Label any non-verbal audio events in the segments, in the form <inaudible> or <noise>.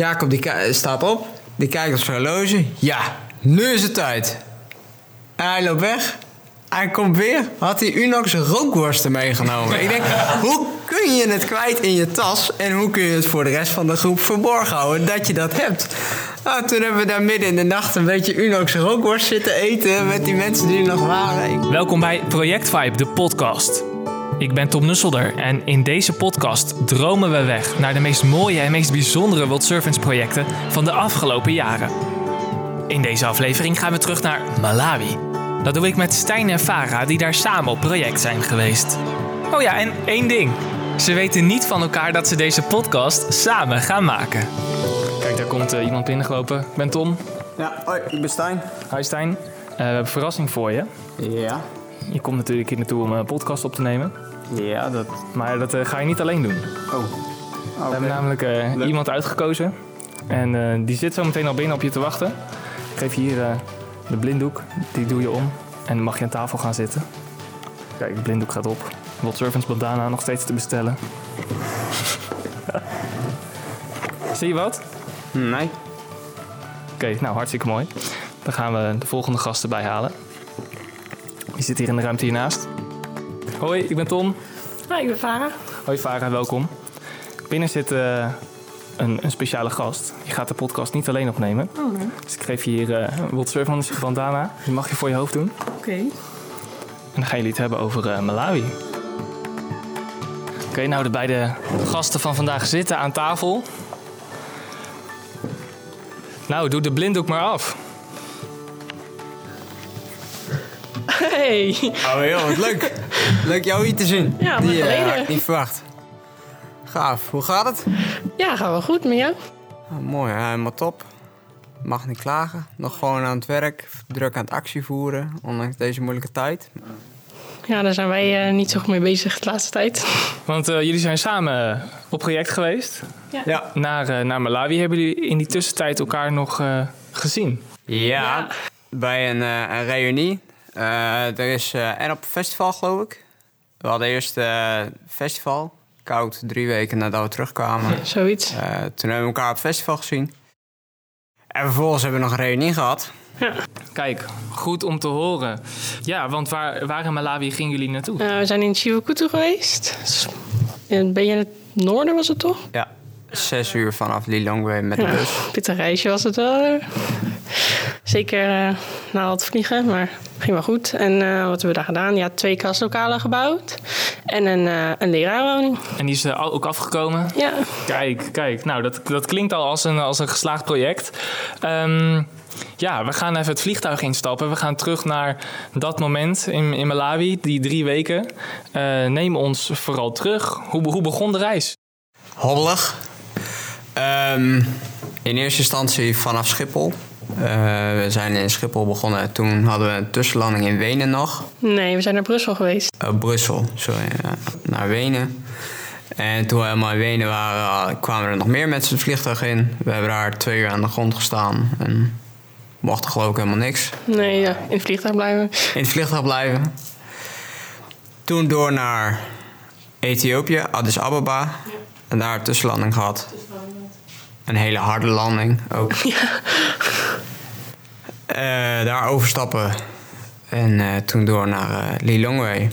Jacob die staat op, die kijkt op zijn horloge. Ja, nu is het tijd. En hij loopt weg. Hij komt weer, had hij Unox rookworsten meegenomen. Ik denk, <laughs> hoe kun je het kwijt in je tas... en hoe kun je het voor de rest van de groep verborgen houden dat je dat hebt? Nou, toen hebben we daar midden in de nacht een beetje Unox rookworst zitten eten... met die mensen die er nog waren. Welkom bij Project Vibe, de podcast. Ik ben Tom Nusselder en in deze podcast dromen we weg naar de meest mooie en meest bijzondere World Servants projecten van de afgelopen jaren. In deze aflevering gaan we terug naar Malawi. Dat doe ik met Stijn en Farah die daar samen op project zijn geweest. Oh ja, en één ding. Ze weten niet van elkaar dat ze deze podcast samen gaan maken. Kijk, daar komt eh, iemand binnengelopen. Ik ben Tom. Ja, hoi, ik ben Stijn. Hi Stijn. Eh, we hebben een verrassing voor je. Ja, Je komt natuurlijk hier naartoe om een podcast op te nemen. Ja, dat... Maar dat eh, ga je niet alleen doen. Oh. We hebben namelijk eh, iemand uitgekozen. En eh, die zit zo meteen al binnen op je te wachten. Ik geef je hier eh, de blinddoek. Die doe je om. En dan mag je aan tafel gaan zitten. Kijk, de blinddoek gaat op. World Servants bandana nog steeds te bestellen. <laughs> Zie je wat? Nee. Oké, nou hartstikke mooi. Dan gaan we de volgende gasten bijhalen. Die zit hier in de ruimte hiernaast. Hoi, ik ben Tom. Hi, ik ben Farah. Hoi Farah, welkom. Binnen zit eh, een, een speciale gast. Die gaat de podcast niet alleen opnemen. Oh, nee. Dus ik geef je hier eh, een World Servants bandana. Die mag je voor je hoofd doen. Oké. En dan gaan jullie het hebben over eh, Malawi. Oké, nou de beide gasten van vandaag zitten aan tafel. Nou, doe de blinddoek maar af. Hey. Oh joh, wat leuk. Leuk jou hier te zien. Ja, Die eh, geleden. had ik niet verwacht. Gaaf. Hoe gaat het? Ja, gaat wel goed met jou? Oh, mooi, helemaal top. Mag niet klagen. Nog gewoon aan het werk. Druk aan het actie voeren. Ondanks deze moeilijke tijd. Ja, daar zijn wij eh, niet zo goed mee bezig de laatste tijd. Want eh, jullie zijn samen op project geweest. Ja. Naar, eh, naar Malawi. Hebben jullie in die tussentijd elkaar nog eh, gezien? Ja. Bij een, eh, een reunie. Eh, er is eh, en op festival, geloof ik. We hadden eerst eh festival. Koud, drie weken nadat we terugkwamen. Zoiets. Eh, toen hebben we elkaar op festival gezien. En vervolgens hebben we nog een reunie gehad. Ja. Kijk, goed om te horen. Ja, want waar, waar in Malawi gingen jullie naartoe? Eh, we zijn in Chivakutu geweest. Eh, Ben je in het noorden, was het toch? Ja. Zes uur vanaf Lilongwe met de Ja, bus. pittig reisje was het wel. Zeker eh, na het vliegen, maar ging wel goed. En eh, wat hebben we daar gedaan? Ja, twee klaslokalen gebouwd. En een, eh een leraarwoning. En die is ook afgekomen. Ja. Kijk, kijk. Nou, dat, dat klinkt al als een, als een geslaagd project. Ehm, ja, we gaan even het vliegtuig instappen. We gaan terug naar dat moment in, in Malawi, die drie weken. Eh, neem ons vooral terug. Hoe, hoe begon de reis? Hobbelig. Ehm, in eerste instantie vanaf Schiphol. Eh, we zijn in Schiphol begonnen. Toen hadden we een tussenlanding in Wenen nog. Nee, we zijn naar Brussel geweest. Oh, Brussel, sorry. naar Wenen. En toen we helemaal in Wenen waren, kwamen er nog meer mensen het vliegtuig in. We hebben daar twee uur aan de grond gestaan. En mochten geloof ik helemaal niks. Nee, ja, in het vliegtuig blijven. In het vliegtuig blijven. Toen door naar Ethiopië, Addis Ababa. En daar een tussenlanding gehad. Een hele harde landing ook. <laughs> Eh, daar overstappen. En eh, toen door naar eh, Lilongwe.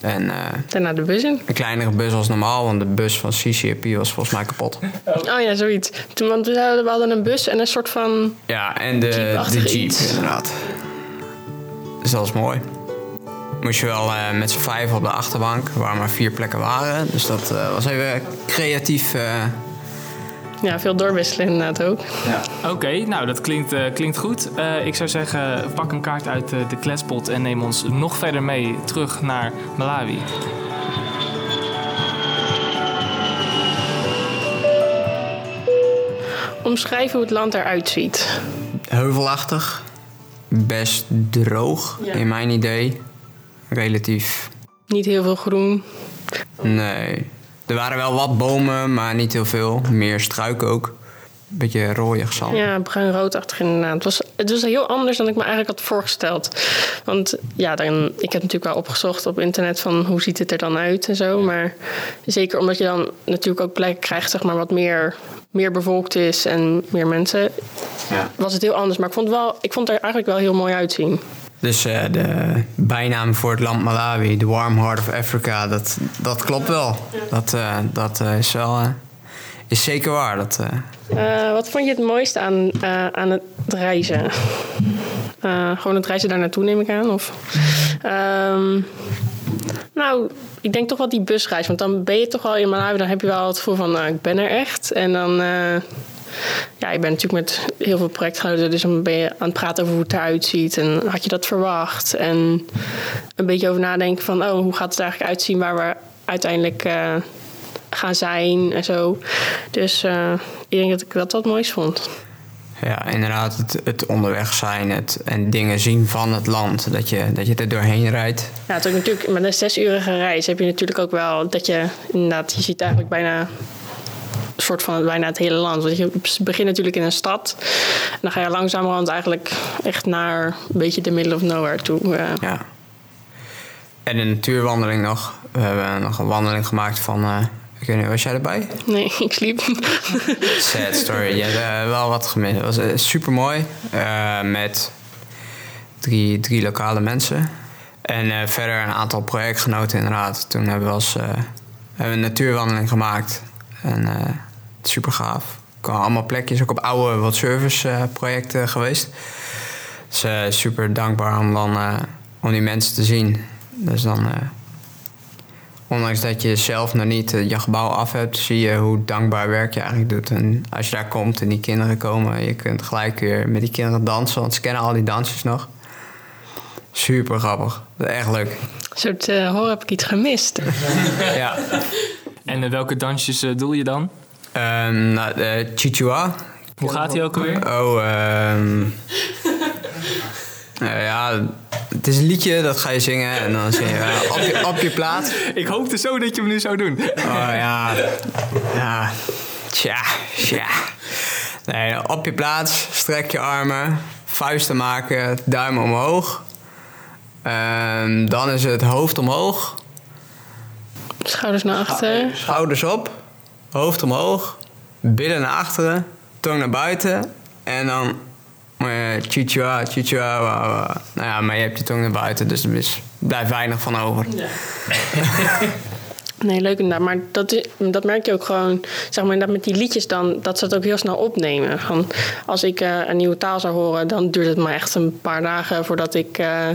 En Daarna de bus in. een kleinere bus als normaal, want de bus van CCP was volgens mij kapot. Oh ja, zoiets. Toen, want we hadden, een bus en een soort van... Ja, en de, de Jeepachtig Jeep inderdaad. Dus dat was mooi. Moest je wel met z'n vijf op de achterbank, waar maar vier plekken waren. Dus dat was even creatief. Ja, veel doorwisselen inderdaad ook. Oké, nou dat klinkt, eh, klinkt goed. Eh, ik zou zeggen, pak een kaart uit eh, de kletspot en neem ons nog verder mee terug naar Malawi. Omschrijven hoe het land eruit ziet. heuvelachtig. Best droog, Ja. in mijn idee. Relatief. Niet heel veel groen. Nee. Er waren wel wat bomen, maar niet heel veel. Meer struiken ook. Beetje rooiig zand. Ja, bruin-roodachtig inderdaad. Het was, het was heel anders dan ik me eigenlijk had voorgesteld. Want ja, dan, ik heb natuurlijk wel opgezocht op internet van hoe ziet het er dan uit en zo. Maar zeker omdat je dan natuurlijk ook plekken krijgt, zeg maar, wat meer meer bevolkt is en meer mensen, Ja. was het heel anders. Maar ik vond, wel, ik vond het er eigenlijk wel heel mooi uitzien. Dus eh, de bijnaam voor het land Malawi, the warm heart of Africa, dat, dat klopt wel. Dat, eh, dat eh, is wel... is zeker waar. Dat, wat vond je het mooiste aan, aan het reizen? Gewoon het reizen daar naartoe neem ik aan? Of, Ehm, nou, ik denk toch wel die busreis. Want dan ben je toch wel in Malawi. Dan heb je wel het gevoel van, nou, ik ben er echt. En dan... ja, ik ben natuurlijk met heel veel projectgenoten. Dus dan ben je aan het praten over hoe het eruit ziet. En had je dat verwacht? En een beetje over nadenken van... Oh, hoe gaat het eigenlijk uitzien waar we uiteindelijk... eh, gaan zijn en zo. Dus eh, ik denk dat ik dat wat moois vond. ja, inderdaad, het, het onderweg zijn het, en dingen zien van het land. Dat je, dat je er doorheen rijdt. Ja, het is ook natuurlijk met een zesurige reis heb je natuurlijk ook wel dat je inderdaad, je ziet eigenlijk bijna soort van bijna het hele land. Want je begint natuurlijk in een stad en dan ga je langzamerhand eigenlijk echt naar een beetje de middle of nowhere toe. eh. Ja. En een natuurwandeling nog. We hebben nog een wandeling gemaakt van... eh, ik weet niet, was jij erbij? Nee, ik sliep. Sad story. Je hebt eh, wel wat gemist. Het was super mooi. met drie, drie lokale mensen. En eh, verder een aantal projectgenoten inderdaad. Toen hebben we, als, eh, hebben we een natuurwandeling gemaakt. En eh, super gaaf. Ik kwam allemaal plekjes, ook op oude wat service eh, projecten geweest. Dus eh, super dankbaar om dan eh, om die mensen te zien. Dus dan... eh, Ondanks dat je zelf nog niet je gebouw af hebt, zie je hoe dankbaar werk je eigenlijk doet. En als je daar komt en die kinderen komen, je kunt gelijk weer met die kinderen dansen, want ze kennen al die dansjes nog. Super grappig. Echt leuk. Een soort eh hoor heb ik iets gemist. Ja. En welke dansjes eh, doe je dan? Ehm nou, de Chichua. Hoe gaat die ook alweer? Oh, ehm nou ja, het is een liedje, dat ga je zingen en dan zing je eh, op, je op je plaat. <laughs> Ik hoopte zo dat je hem nu zou doen. Oh ja. Ja. Tja, tja. Nee, op je plaats, strek je armen, vuisten maken, duim omhoog. Ehm, dan is het hoofd omhoog, Schouders naar achter. schouders op, hoofd omhoog, billen naar achteren, tong naar buiten. En dan eh, chichua, chichua, wa, wa. Nou ja, maar je hebt je tong naar buiten, dus er is, blijft weinig van over. <laughs> Nee, leuk inderdaad. Maar dat, is- dat merk je ook gewoon, zeg maar, inderdaad met die liedjes dan, dat ze het ook heel snel opnemen. Van, als ik eh, een nieuwe taal zou horen, dan duurt het maar echt een paar dagen voordat ik, eh,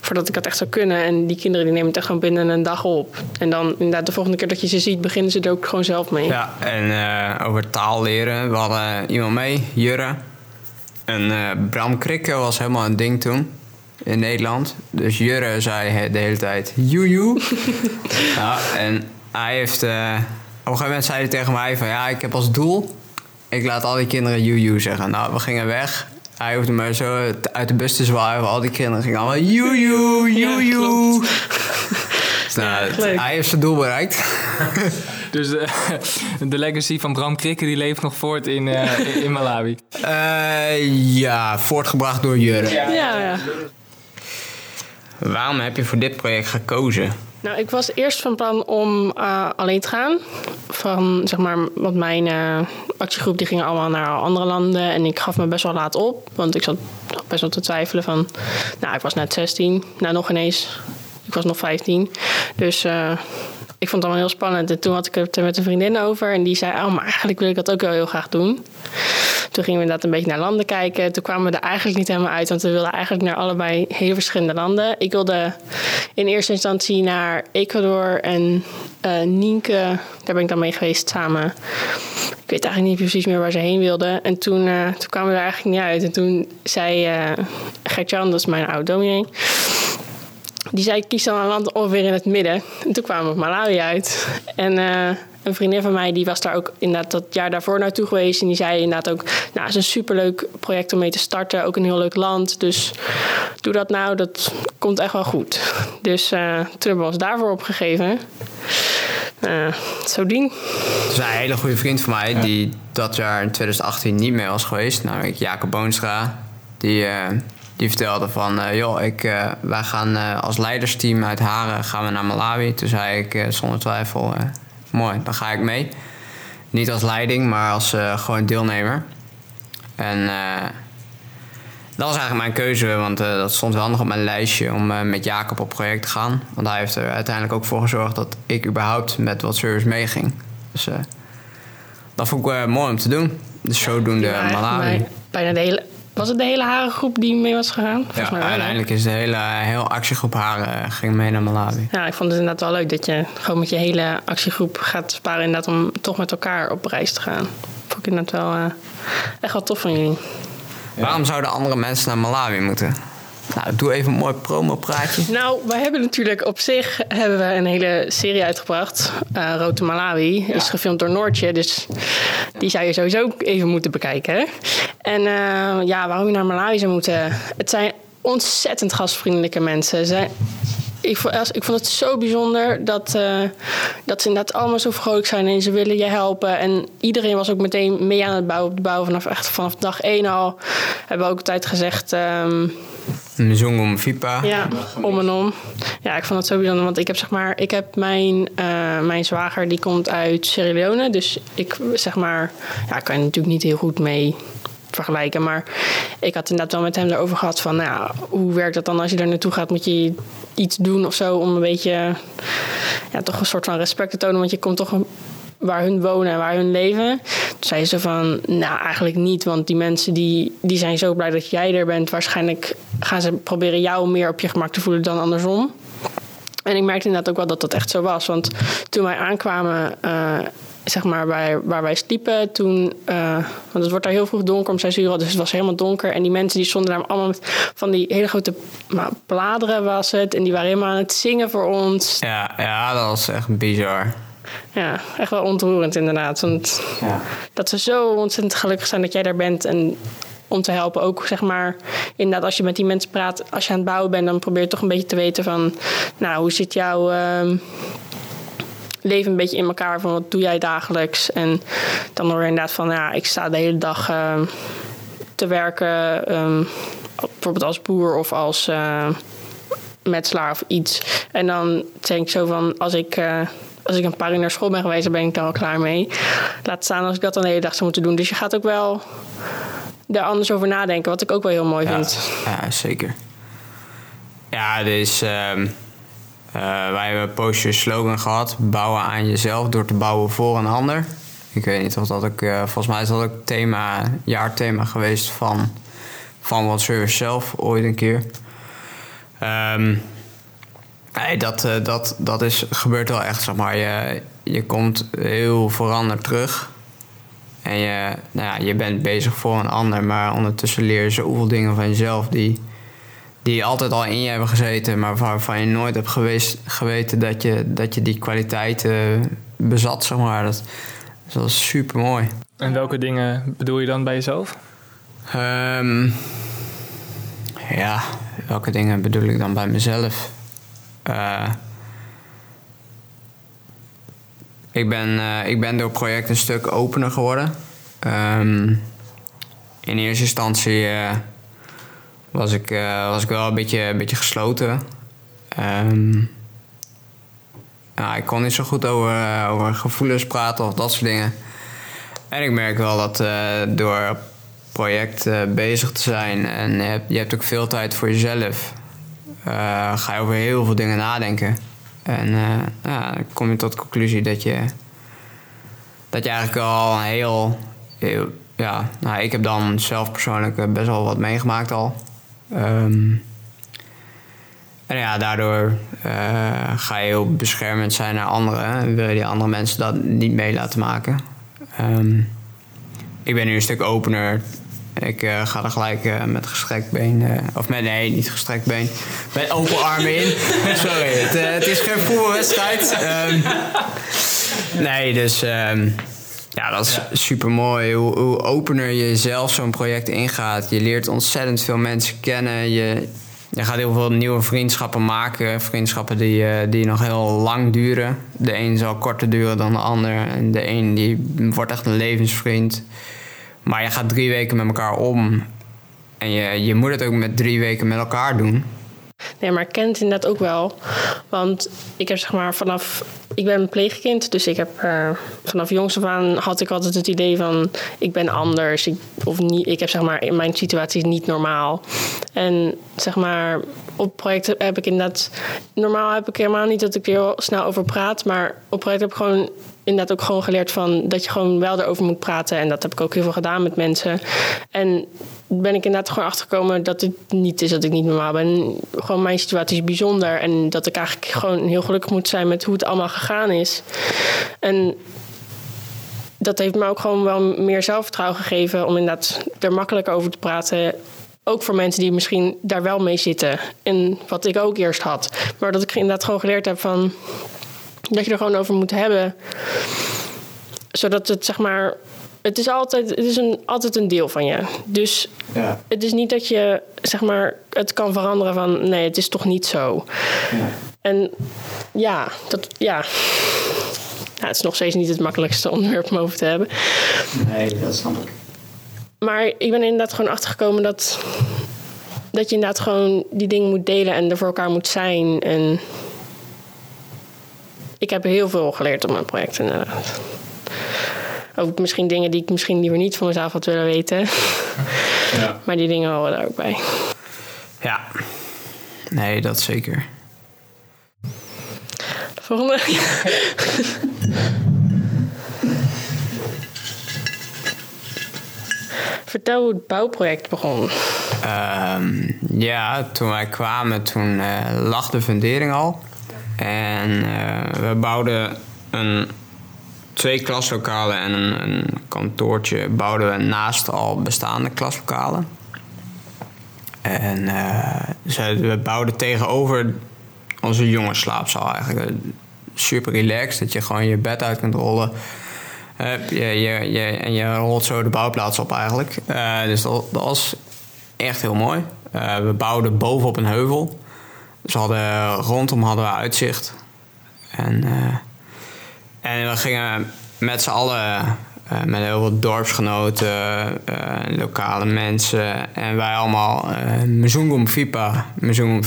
voordat ik dat echt zou kunnen. En die kinderen die nemen het echt gewoon binnen een dag op. En dan inderdaad de volgende keer dat je ze ziet, beginnen ze er ook gewoon zelf mee. Ja, en eh, over taal leren. We hadden iemand mee, Jurre. En eh, Bram Krikke was helemaal een ding toen in Nederland. Dus Jurre zei de hele tijd joejoe. <laughs> ja, en hij heeft... eh, op een gegeven moment zei hij tegen mij van... Ja, ik heb als doel... Ik laat al die kinderen joejoe zeggen. Nou, we gingen weg. Hij hoefde maar zo uit de bus te zwaaien. Al die kinderen gingen allemaal joejoe, joejoe. Dus, nou, hij heeft zijn doel bereikt. <laughs> Dus eh, de legacy van Bram Krikke die leeft nog voort in, eh, in Malawi. Eh, ja, voortgebracht door Jurre. ja. ja. Waarom heb je voor dit project gekozen? Nou, ik was eerst van plan om eh, alleen te gaan. Van, zeg maar, want mijn eh, actiegroep die ging allemaal naar andere landen. En ik gaf me best wel laat op. Want ik zat best wel te twijfelen van... Nou, ik was net 16. Nou, nog ineens. Ik was nog 15. Dus eh, ik vond het allemaal heel spannend. En toen had ik het er met een vriendin over. En die zei, oh, maar eigenlijk wil ik dat ook wel heel graag doen. Toen gingen we inderdaad een beetje naar landen kijken. Toen kwamen we er eigenlijk niet helemaal uit, want we wilden eigenlijk naar allebei hele verschillende landen. Ik wilde in eerste instantie naar Ecuador en eh Nienke. Daar ben ik dan mee geweest samen. Ik weet eigenlijk niet precies meer waar ze heen wilden. En toen, eh, toen kwamen we er eigenlijk niet uit. En toen zei eh Gert-Jan, dat is mijn oud dominee... Die zei, kies dan een land ongeveer in het midden. En toen kwamen we op Malawi uit. En eh, een vriendin van mij, die was daar ook inderdaad dat jaar daarvoor naartoe geweest. En die zei inderdaad ook, nou, het is een superleuk project om mee te starten. Ook een heel leuk land. Dus doe dat nou, dat komt echt wel goed. Dus eh, toen hebben we ons daarvoor opgegeven. Eh zo. Het is een hele goede vriend van mij die dat jaar in 2018 niet meer was geweest. Namelijk Jacob Boonstra. Die, eh, die vertelde van, eh, joh, ik, eh, wij gaan eh, als leidersteam uit Haren gaan we naar Malawi. Toen zei ik zonder twijfel, mooi, dan ga ik mee. Niet als leiding, maar als gewoon deelnemer. En dat was eigenlijk mijn keuze, want dat stond wel nog op mijn lijstje om met Jacob op project te gaan. Want hij heeft er uiteindelijk ook voor gezorgd dat ik überhaupt met wat service meeging. Dus dat vond ik mooi om te doen. Dus zodoende Malawi. bij- Bijna de hele... Was het de hele harengroep die mee was gegaan? Volgens Ja, mij uiteindelijk is de hele, heel actiegroep Haren eh, ging mee naar Malawi. Ja, ik vond het inderdaad wel leuk dat je gewoon met je hele actiegroep gaat sparen inderdaad om toch met elkaar op reis te gaan. Vond ik inderdaad wel eh, echt wel tof van jullie. Waarom zouden andere mensen naar Malawi moeten? Nou, doe even een mooi promopraatje. Nou, we hebben natuurlijk op zich hebben we een hele serie uitgebracht. eh Rote Malawi. Is gefilmd door Noortje. Dus die zou je sowieso even moeten bekijken. En eh, ja, waarom je naar Malawi zou moeten. Het zijn ontzettend gastvriendelijke mensen. Ik, vond, als- ik vond het zo bijzonder dat, eh, dat ze inderdaad allemaal zo vrolijk zijn en ze willen je helpen. En iedereen was ook meteen mee aan het bouwen op de bouw. Vanaf, echt vanaf dag één al hebben we ook altijd gezegd. ehm, Mzungu Mfipa. ja, om en om. Ja, ik vond het zo bijzonder, want ik heb zeg maar, ik heb mijn, eh, mijn zwager die komt uit Sierra Leone, dus ik zeg maar, ja, kan je natuurlijk niet heel goed mee vergelijken, maar ik had inderdaad wel met hem erover gehad van, nou, hoe werkt dat dan als je daar naartoe gaat? Moet je iets doen of zo om een beetje, ja, toch een soort van respect te tonen, want je komt toch een, waar hun wonen en waar hun leven. Toen zei ze van, nou eigenlijk niet, want die mensen die, die zijn zo blij dat jij er bent. Waarschijnlijk gaan ze proberen jou meer op je gemak te voelen dan andersom. En ik merkte inderdaad ook wel dat dat echt zo was. Want toen wij aankwamen, eh, zeg maar, bij, waar wij sliepen, toen... eh, want het wordt daar heel vroeg donker om 6 uur, al, dus het was helemaal donker. En die mensen die stonden daar allemaal met van die hele grote nou, bladeren was het. En die waren helemaal aan het zingen voor ons. Ja, ja, dat was echt bizar. Ja, echt wel ontroerend inderdaad. Want Ja. dat ze zo ontzettend gelukkig zijn dat jij daar bent. En om te helpen ook, zeg maar, inderdaad, als je met die mensen praat, als je aan het bouwen bent, dan probeer je toch een beetje te weten van, nou, hoe zit jouw ehm, leven een beetje in elkaar? Van wat doe jij dagelijks? En dan hoor je inderdaad van, ja, ik sta de hele dag ehm, te werken, ehm, bijvoorbeeld als boer of als eh, metselaar of iets. En dan denk ik zo van, als ik, eh, als ik een paar uur naar school ben geweest, dan ben ik daar al klaar mee. Laat staan als ik dat dan de hele dag zou moeten doen. Dus je gaat ook wel daar anders over nadenken, wat ik ook wel heel mooi Ja, vind. ja, zeker. Ja, dus eh, wij hebben een poosje slogan gehad: bouwen aan jezelf door te bouwen voor een ander. Ik weet niet of dat ook, eh, volgens mij is dat ook thema, jaarthema geweest van, van What Service zelf ooit een keer. Ehm, nee, dat, eh, dat, dat is, gebeurt wel echt, zeg maar. Je, je komt heel veranderd terug. En je, nou ja, je bent bezig voor een ander, maar ondertussen leer je zoveel dingen van jezelf die, die altijd al in je hebben gezeten, maar waarvan je nooit hebt geweest, geweten dat je, dat je die kwaliteiten bezat, zeg maar. Dat, dat is super mooi. En welke dingen bedoel je dan bij jezelf? Ehm, ja, welke dingen bedoel ik dan bij mezelf? Eh, ik, ben, eh, ik ben door het project een stuk opener geworden. Ehm, in eerste instantie eh, was, ik, was ik wel een beetje, een beetje gesloten. Ehm, ik kon niet zo goed over, over gevoelens praten of dat soort dingen. En ik merk wel dat door project bezig te zijn en je hebt, je hebt ook veel tijd voor jezelf, ga je over heel veel dingen nadenken. En eh, ja, dan kom je tot de conclusie dat je, dat je eigenlijk al een heel, heel ja, nou, ik heb dan zelf persoonlijk eh, best wel wat meegemaakt al. Ehm, en ja, daardoor eh, ga je heel beschermend zijn naar anderen. En wil je die andere mensen dat niet mee laten maken. Ehm, ik ben nu een stuk opener. Ik eh, ga er gelijk eh, met gestrekt been... eh, of met, nee, niet gestrekt been. Met open armen in. <laughs> Sorry, het, het is geen voetbalwedstrijd. Ehm, nee, dus... ehm, ja, dat is super mooi. Hoe, hoe opener je zelf zo'n project ingaat. Je leert ontzettend veel mensen kennen. Je, je gaat heel veel nieuwe vriendschappen maken. Vriendschappen die, die nog heel lang duren. De een zal korter duren dan de ander. En de een die wordt echt een levensvriend. Maar je gaat drie weken met elkaar om. En je, je moet het ook met drie weken met elkaar doen. Nee, maar ik ken het inderdaad ook wel. Want ik heb zeg maar vanaf ik ben een pleegkind, dus ik heb uh, vanaf jongs af aan had ik altijd het idee van ik ben anders. Of niet, ik heb zeg maar, in mijn situatie niet normaal. En zeg maar, op projecten heb ik inderdaad. Normaal heb ik helemaal niet dat ik er heel snel over praat. Maar op project heb ik gewoon inderdaad ook gewoon geleerd van dat je gewoon wel erover moet praten. En dat heb ik ook heel veel gedaan met mensen. En ben ik inderdaad gewoon achtergekomen dat het niet is dat ik niet normaal ben. Gewoon mijn situatie is bijzonder. En dat ik eigenlijk gewoon heel gelukkig moet zijn met hoe het allemaal gegaan is. En dat heeft me ook gewoon wel meer zelfvertrouwen gegeven om inderdaad er makkelijker over te praten. Ook voor mensen die misschien daar wel mee zitten. En wat ik ook eerst had. Maar dat ik inderdaad gewoon geleerd heb van dat je er gewoon over moet hebben. Zodat het zeg maar. Het is altijd, het is een, altijd een deel van je. Dus ja. het is niet dat je zeg maar het kan veranderen van nee, het is toch niet zo. Ja. En ja, dat ja. ja. Het is nog steeds niet het makkelijkste onderwerp om over te hebben. Nee, dat snap ik. Maar ik ben inderdaad gewoon achtergekomen dat, dat je inderdaad gewoon die dingen moet delen en er voor elkaar moet zijn. En ik heb heel veel geleerd op mijn project inderdaad. Ook misschien dingen die ik misschien liever niet van mezelf had willen weten. <laughs> Ja. maar die dingen horen daar ook bij. Ja, nee, dat zeker. volgende. <laughs> Vertel hoe het bouwproject begon. Ehm, ja, toen wij kwamen, toen uh, lag de fundering al. En uh, we bouwden een, twee klaslokalen en een, kantoortje bouwden we naast al bestaande klaslokalen. En uh, we bouwden tegenover onze jongensslaapzaal eigenlijk. Super relaxed, dat je gewoon je bed uit kunt rollen. Uh, je, je, je, en je rolt zo de bouwplaats op eigenlijk. Uh, dus dat, was echt heel mooi. we bouwden bovenop een heuvel. Dus hadden, rondom hadden we uitzicht. En, en we gingen met z'n allen, met heel veel dorpsgenoten, lokale mensen. En wij allemaal uh, Mzungum Fipa, Mzungum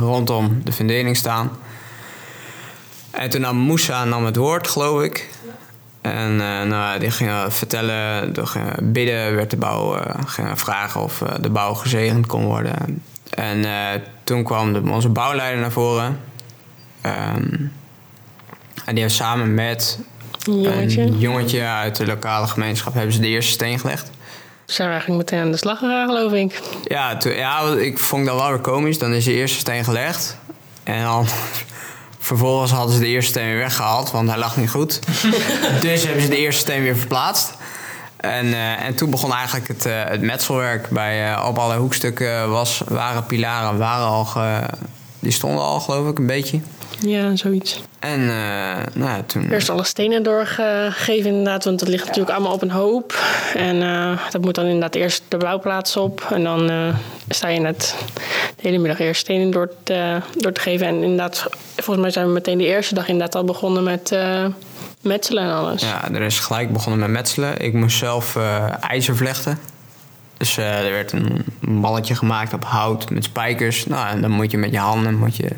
rondom de fundering staan. En toen nam Moussa nam het woord, geloof ik. En nou, die gingen vertellen, gingen bidden, werd de bouw, gingen vragen of de bouw gezegend kon worden. En toen kwam de, onze bouwleider naar voren. Um, en die hebben samen met jongetje. een jongetje uit de lokale gemeenschap hebben ze de eerste steen gelegd. Zijn we eigenlijk meteen aan de slag gegaan, geloof ik. Ja, ja, ik vond dat wel weer komisch. Dan is de eerste steen gelegd. En dan vervolgens hadden ze de eerste steen weer weggehaald, want hij lag niet goed. <laughs> dus hebben ze de eerste steen weer verplaatst. En, uh, en toen begon eigenlijk het, uh, het metselwerk. Bij, uh, op alle hoekstukken was, waren pilaren, waren al ge, die stonden al geloof ik een beetje. Ja, zoiets. En nou ja, toen... Eerst alle stenen doorgegeven inderdaad, want dat ligt natuurlijk allemaal op een hoop. En dat moet dan inderdaad eerst de bouwplaats op. En dan sta je net de hele middag eerst stenen door te, door te geven. En inderdaad, volgens mij zijn we meteen de eerste dag inderdaad al begonnen met Metselen en alles. Ja, er is gelijk begonnen met metselen. Ik moest zelf uh, ijzer vlechten. Dus uh, er werd een balletje gemaakt op hout met spijkers. Nou, en dan moet je met je handen moet je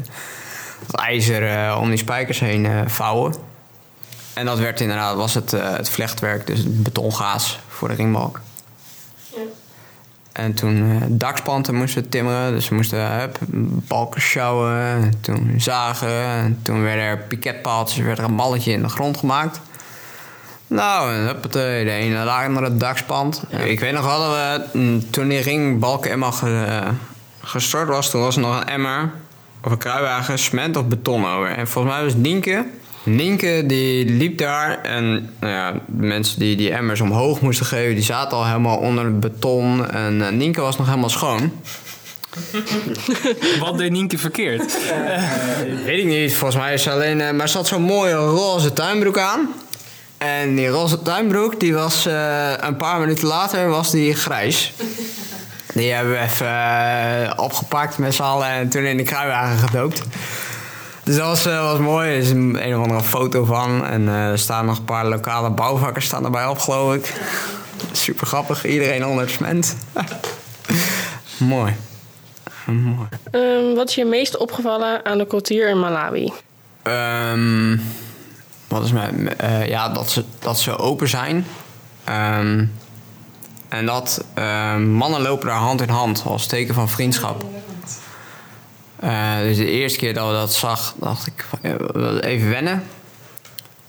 het ijzer uh, om die spijkers heen vouwen. En dat werd inderdaad, was het, het vlechtwerk, dus het betongaas voor de ringbalk. En toen dakspanten moesten timmeren. Dus we moesten hup, balken sjouwen. Toen zagen. En toen werden er piketpaaltjes. werd er een balletje in de grond gemaakt. Nou, en huppatee, de ene naar het dakspand. Ik weet nog wel dat we, mm, toen die ringbalken ge, gestort was... toen was er nog een emmer of een kruiwagen cement of beton over. En volgens mij was Nienke Nienke die liep daar en nou ja, de mensen die die emmers omhoog moesten geven, die zaten al helemaal onder het beton. En uh, Nienke was nog helemaal schoon. <laughs> Wat deed Nienke verkeerd? Uh, weet ik niet. Volgens mij is ze alleen. Uh, maar ze had zo'n mooie roze tuinbroek aan. En die roze tuinbroek, die was een paar minuten later was die grijs. Die hebben we even opgepakt met z'n allen en toen in de kruiwagen gedoopt. Dus dat was, uh, was mooi. Er is een, een of andere foto van. En uh, er staan nog een paar lokale bouwvakkers staan erbij op, geloof ik. Super grappig. Iedereen onder het cement. <laughs> mooi. mooi. Um, wat is je meest opgevallen aan de cultuur in Malawi? Um, wat is mijn... eh, ja, dat ze, dat ze open zijn. Ehm, en dat eh, mannen lopen daar hand in hand als teken van vriendschap. Eh, dus de eerste keer dat we dat zag, dacht ik even wennen.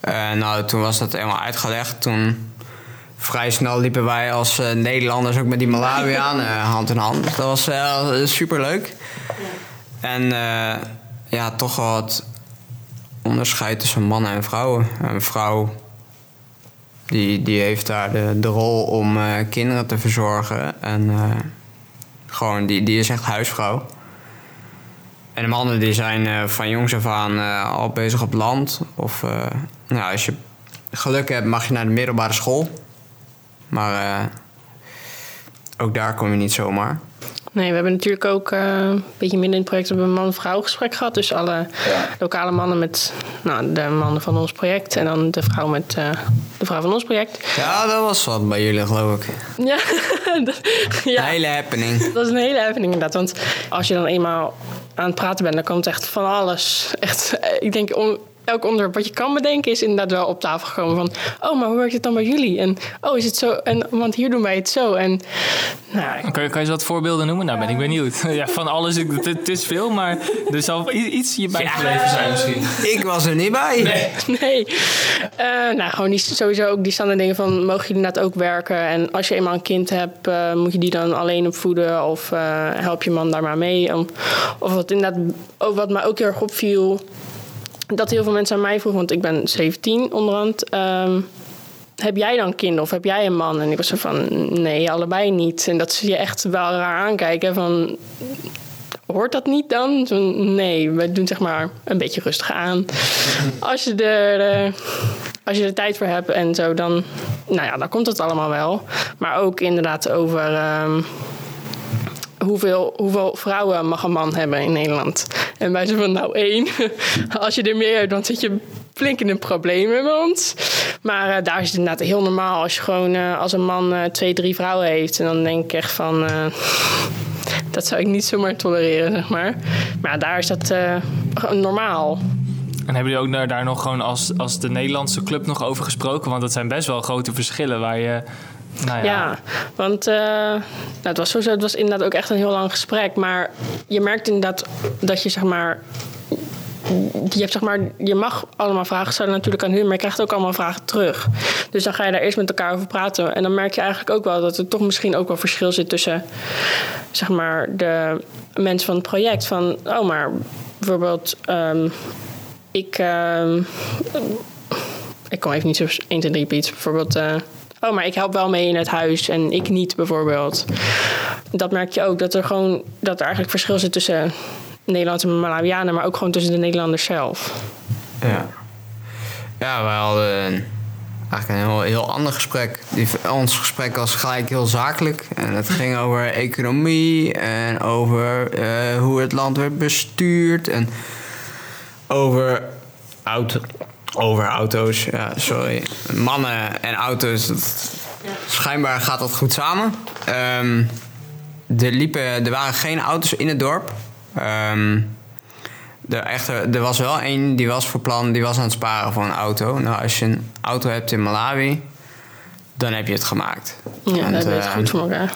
Eh, nou, toen was dat helemaal uitgelegd. Toen vrij snel liepen wij als eh, Nederlanders ook met die Malawiaan eh, hand in hand. Dus dat was uh, super leuk. En ja, toch het onderscheid tussen mannen en vrouwen. Een vrouw die, die heeft daar de, de rol om eh, kinderen te verzorgen. En eh, gewoon, die, die is echt huisvrouw. En de mannen die zijn eh, van jongs af aan al bezig op land. Of nou, als je geluk hebt mag je naar de middelbare school. Maar ook daar kom je niet zomaar. Nee, we hebben natuurlijk ook eh, een beetje minder in het project hebben een man-vrouw gesprek gehad. Dus alle lokale mannen met nou, de mannen van ons project en dan de vrouw met eh, de vrouw van ons project. Ja, dat was wat bij jullie geloof ik. Ja, <laughs> dat, ja. Een hele happening. Dat is een hele happening inderdaad. Want als je dan eenmaal aan het praten bent, dan komt echt van alles. Echt, eh, ik denk, on- elk onderwerp wat je kan bedenken is inderdaad wel op tafel gekomen. Van, oh, maar hoe werkt het dan bij jullie? En, oh, is het zo? En, want hier doen wij het zo. En, nou, Kan je, kan je wat voorbeelden noemen? Nou ben ik benieuwd. <laughs> Ja, van alles, ik- het, het is veel, maar er zal iets je bijgebleven zijn misschien. <laughs> Ik was er niet bij. nee. Eh, nou, gewoon die, sowieso ook die standaard dingen van, mogen jullie inderdaad ook werken? En als je eenmaal een kind hebt, eh, moet je die dan alleen opvoeden? Of eh, help je man daar maar mee? Om, of wat inderdaad, ook wat mij ook heel erg opviel, dat heel veel mensen aan mij vroegen, want ik ben 17 onderhand. ehm, heb jij dan kinderen of heb jij een man? En ik was zo van, nee, allebei niet. En dat ze je echt wel raar aankijken van, hoort dat niet dan? Zo, nee, we doen zeg maar een beetje rustig aan. <laughs> Als je er, eh, als je er tijd voor hebt en zo, dan, nou ja, dan komt het allemaal wel. Maar ook inderdaad over ehm, hoeveel, vrouwen mag een man hebben in Nederland. En wij zijn van, nou één. <laughs> Als je er meer hebt, dan zit je flink in een probleem bij ons. Maar eh, daar is het inderdaad heel normaal als je gewoon eh, als een man eh, twee, drie vrouwen heeft. En dan denk ik echt van. <laughs> dat zou ik niet zomaar tolereren, zeg maar. Maar daar is dat normaal. En hebben jullie ook daar, daar nog gewoon als, als de Nederlandse club nog over gesproken? Want dat zijn best wel grote verschillen waar je... Nou ja, want nou, het was sowieso, het was inderdaad ook echt een heel lang gesprek. Maar je merkt inderdaad dat je zeg maar. Je, hebt, zeg maar, je mag allemaal vragen stellen natuurlijk aan hun, maar je krijgt ook allemaal vragen terug. Dus dan ga je daar eerst met elkaar over praten. En dan merk je eigenlijk ook wel dat er toch misschien ook wel verschil zit tussen zeg maar, de mensen van het project. Van, oh, maar bijvoorbeeld, ehm, ik. ehm, ik kom even niet zo 1, 2, 3 iets. Bijvoorbeeld, eh, oh, maar ik help wel mee in het huis en ik niet bijvoorbeeld. Dat merk je ook, dat er gewoon dat er eigenlijk verschil zit tussen Nederlandse en Malawianen, maar ook gewoon tussen de Nederlanders zelf. Ja. Ja, we hadden eigenlijk een heel, heel ander gesprek. Die, ons gesprek was gelijk heel zakelijk. En het ging over economie en over eh, hoe het land werd bestuurd. En over, auto, over auto's. Ja, sorry. Mannen en auto's. Dat, Schijnbaar gaat dat goed samen. Ehm, er, liepen, er waren geen auto's in het dorp. De echte, er was wel één die was voor plan, die was aan het sparen voor een auto. Nou, als je een auto hebt in Malawi, dan heb je het gemaakt. Ja, Want, dat weet eh, goed voor elkaar.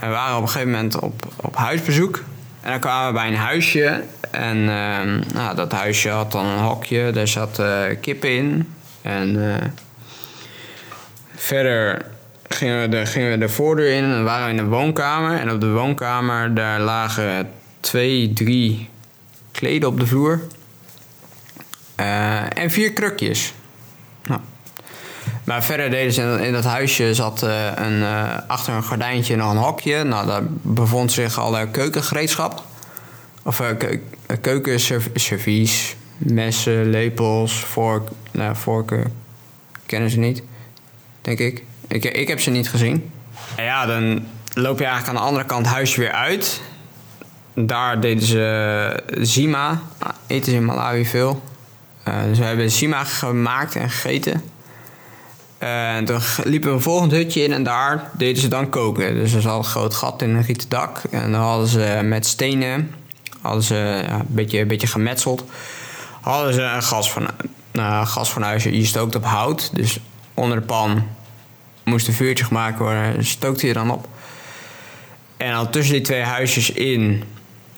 we waren op een gegeven moment op, op huisbezoek. En dan kwamen we bij een huisje. En ehm, nou, dat huisje had dan een hokje. Daar zat eh, kippen in. En eh, verder gingen we, de, gingen we de voordeur in. En waren we in de woonkamer. En op de woonkamer daar lagen twee, drie kleden op de vloer. Eh, en vier krukjes. Nou. Maar verder deden ze in, in dat huisje zat een, achter een gordijntje nog een hokje. Nou, daar bevond zich alle keukengereedschap. Of uh, keukenservies, messen, lepels, vork, nou, vorken. Kennen ze niet, denk ik. ik. Ik heb ze niet gezien. En ja, dan loop je eigenlijk aan de andere kant huisje weer uit. Daar deden ze Zima. Nou, eten ze in Malawi veel. Eh, dus we hebben Zima gemaakt en gegeten. Eh, En toen liepen we een volgend hutje in en daar deden ze dan koken. Dus er zat een groot gat in een rieten dak. En dan hadden ze met stenen, hadden ze een, beetje, een beetje gemetseld, hadden ze een gas van nou, gasfornuisje, je stookt op hout. Dus onder de pan moest een vuurtje gemaakt worden. Stookte je dan op. En dan tussen die twee huisjes in,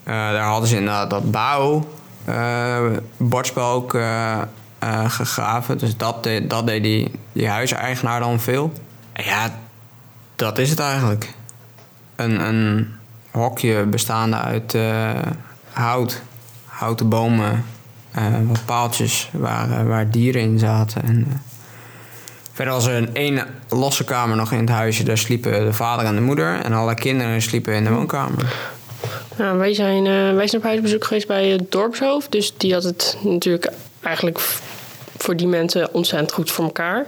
eh, daar hadden ze inderdaad dat bouw, eh bordspel ook eh, eh, gegraven. Dus dat dat deed die, die huiseigenaar dan veel. En ja, dat is het eigenlijk. Een, een hokje bestaande uit eh, hout, houten bomen, eh, wat paaltjes waar, eh, waar dieren in zaten. En, eh, verder was er een één losse kamer nog in het huisje. Daar sliepen de vader en de moeder. En alle kinderen sliepen in de woonkamer. Nou, wij, zijn, eh, wij zijn op huisbezoek geweest bij het dorpshoofd. Dus die had het natuurlijk eigenlijk voor die mensen ontzettend goed voor elkaar.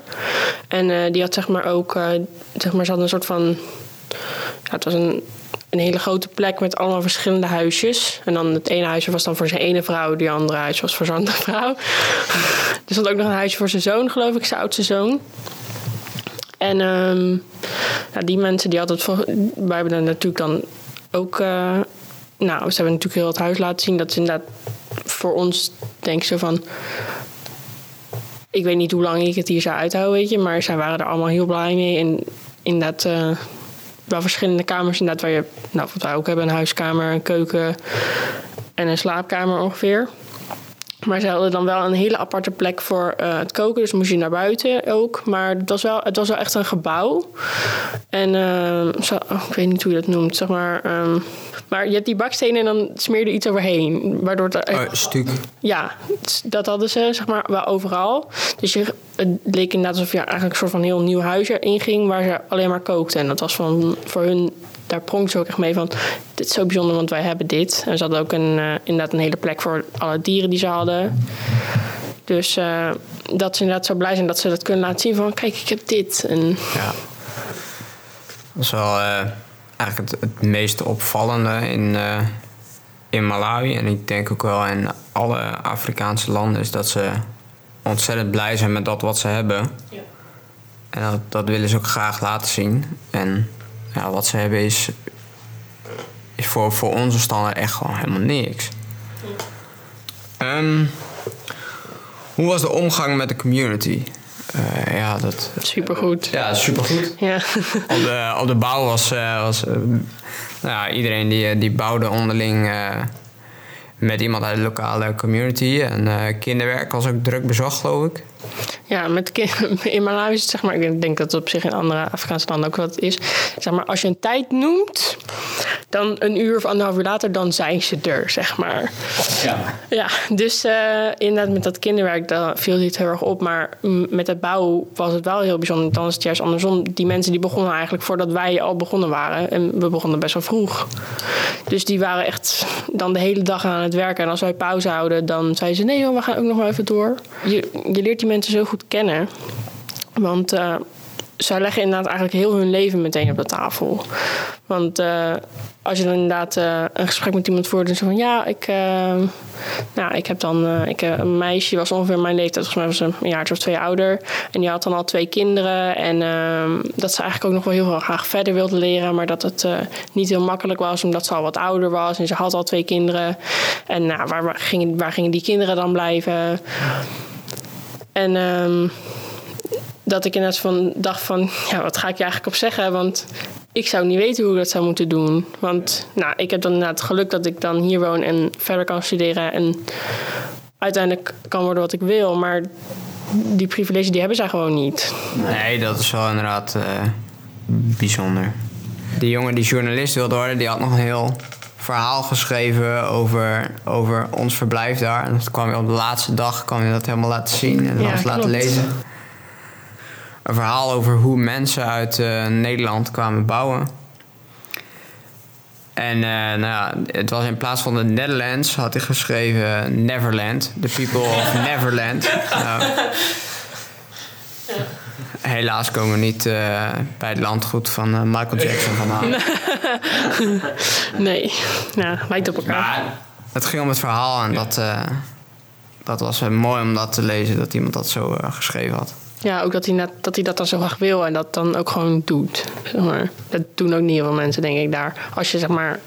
En die had zeg maar ook, zeg maar, ze had een soort van. Ja, het was een, een hele grote plek met allemaal verschillende huisjes. En dan het ene huisje was dan voor zijn ene vrouw, die andere huis was voor zijn andere vrouw. er stond ook nog een huisje voor zijn zoon, geloof ik, zijn oudste zoon. En ja, die mensen die hadden het wij hebben dan natuurlijk dan ook. eh, nou, ze hebben natuurlijk heel het huis laten zien. Dat is inderdaad voor ons, denk ik zo van. Ik weet niet hoe lang ik het hier zou uithouden, weet je. Maar zij waren er allemaal heel blij mee. En inderdaad, eh wel verschillende kamers. Inderdaad, waar je, nou, wat wij ook hebben: een huiskamer, een keuken en een slaapkamer ongeveer. Maar ze hadden dan wel een hele aparte plek voor eh, het koken. Dus moest je naar buiten ook. Maar het was wel, het was wel echt een gebouw. En ehm, zo, oh, ik weet niet hoe je dat noemt. Zeg maar, ehm, maar je hebt die bakstenen en dan smeer je er iets overheen. Waardoor het, Oh, stuk. ja, dat hadden ze zeg maar wel overal. Dus je, het leek inderdaad alsof je eigenlijk een soort van heel nieuw huisje inging... waar ze alleen maar kookten. En dat was van, voor hun, daar prong ze ook echt mee van... dit is zo bijzonder, want wij hebben dit. En ze hadden ook een, eh, inderdaad een hele plek voor alle dieren die ze hadden. Dus eh, dat ze inderdaad zo blij zijn dat ze dat kunnen laten zien van... kijk, ik heb dit. En Ja. Dat is wel eh, eigenlijk het, het meest opvallende in, in Malawi. En ik denk ook wel in alle Afrikaanse landen is dat ze ontzettend blij zijn met dat wat ze hebben. Ja. En dat, dat willen ze ook graag laten zien. En ja, wat ze hebben is, is voor, voor onze standaard echt gewoon helemaal niks. Ehm, hoe was de omgang met de community? Eh, ja, dat, supergoed. ja, supergoed. Ja. Op de, op de bouw was, eh, was eh, nou ja, iedereen die, die bouwde onderling met iemand uit de lokale community. En kinderwerk was ook druk bezocht, geloof ik. Ja, met <laughs> in Malawi is het zeg maar, ik denk dat het op zich in andere Afrikaanse landen ook wat is. Zeg maar, als je een tijd noemt, dan een uur of anderhalf uur later, dan zijn ze er, zeg maar. Ja. Ja, dus eh, inderdaad met dat kinderwerk, daar viel dit heel erg op. Maar mm, met het bouwen was het wel heel bijzonder. Dan is het juist andersom. Die mensen die begonnen eigenlijk voordat wij al begonnen waren. En we begonnen best wel vroeg. Dus die waren echt dan de hele dag aan het werken. En als wij pauze houden, dan zeiden ze... nee joh, we gaan ook nog wel even door. Je, je leert die mensen zo goed kennen. Want eh, zij leggen inderdaad eigenlijk heel hun leven meteen op de tafel. Want eh, als je dan inderdaad eh, een gesprek met iemand voert... en zo van ja, ik, nou, ik heb dan ik, een meisje, was ongeveer mijn leeftijd. Volgens mij was een jaar of twee ouder. En die had dan al twee kinderen. En dat ze eigenlijk ook nog wel heel graag verder wilde leren... maar dat het niet heel makkelijk was, omdat ze al wat ouder was. En ze had al twee kinderen. En nou, waar, gingen, waar gingen die kinderen dan blijven? En... ehm, dat ik inderdaad van dacht van, ja, wat ga ik je eigenlijk op zeggen? Want ik zou niet weten hoe ik dat zou moeten doen. Want nou, ik heb dan inderdaad het geluk dat ik dan hier woon en verder kan studeren en uiteindelijk kan worden wat ik wil. Maar die privilege die hebben zij gewoon niet. Nee, dat is wel inderdaad eh, bijzonder. Die jongen die journalist wilde worden, die had nog een heel verhaal geschreven over, over ons verblijf daar. En dat kwam je op de laatste dag kwam je dat helemaal laten zien en Ja, ons laten lezen. Een verhaal over hoe mensen uit eh, Nederland kwamen bouwen. En eh, nou ja, het was in plaats van de Netherlands had hij geschreven Neverland. The people of <laughs> Neverland. Nou, Helaas komen we niet eh, bij het landgoed van Michael Jackson vandaan. <laughs> <laughs> Nee, nou, lijkt op elkaar. Maar het ging om het verhaal en dat, eh, dat was eh, mooi om dat te lezen, dat iemand dat zo eh, geschreven had. Ja, ook dat hij, net, dat hij dat dan zo graag wil en dat dan ook gewoon doet. Zeg maar. Dat doen ook niet heel veel mensen, denk ik, daar. Als je zeg maar.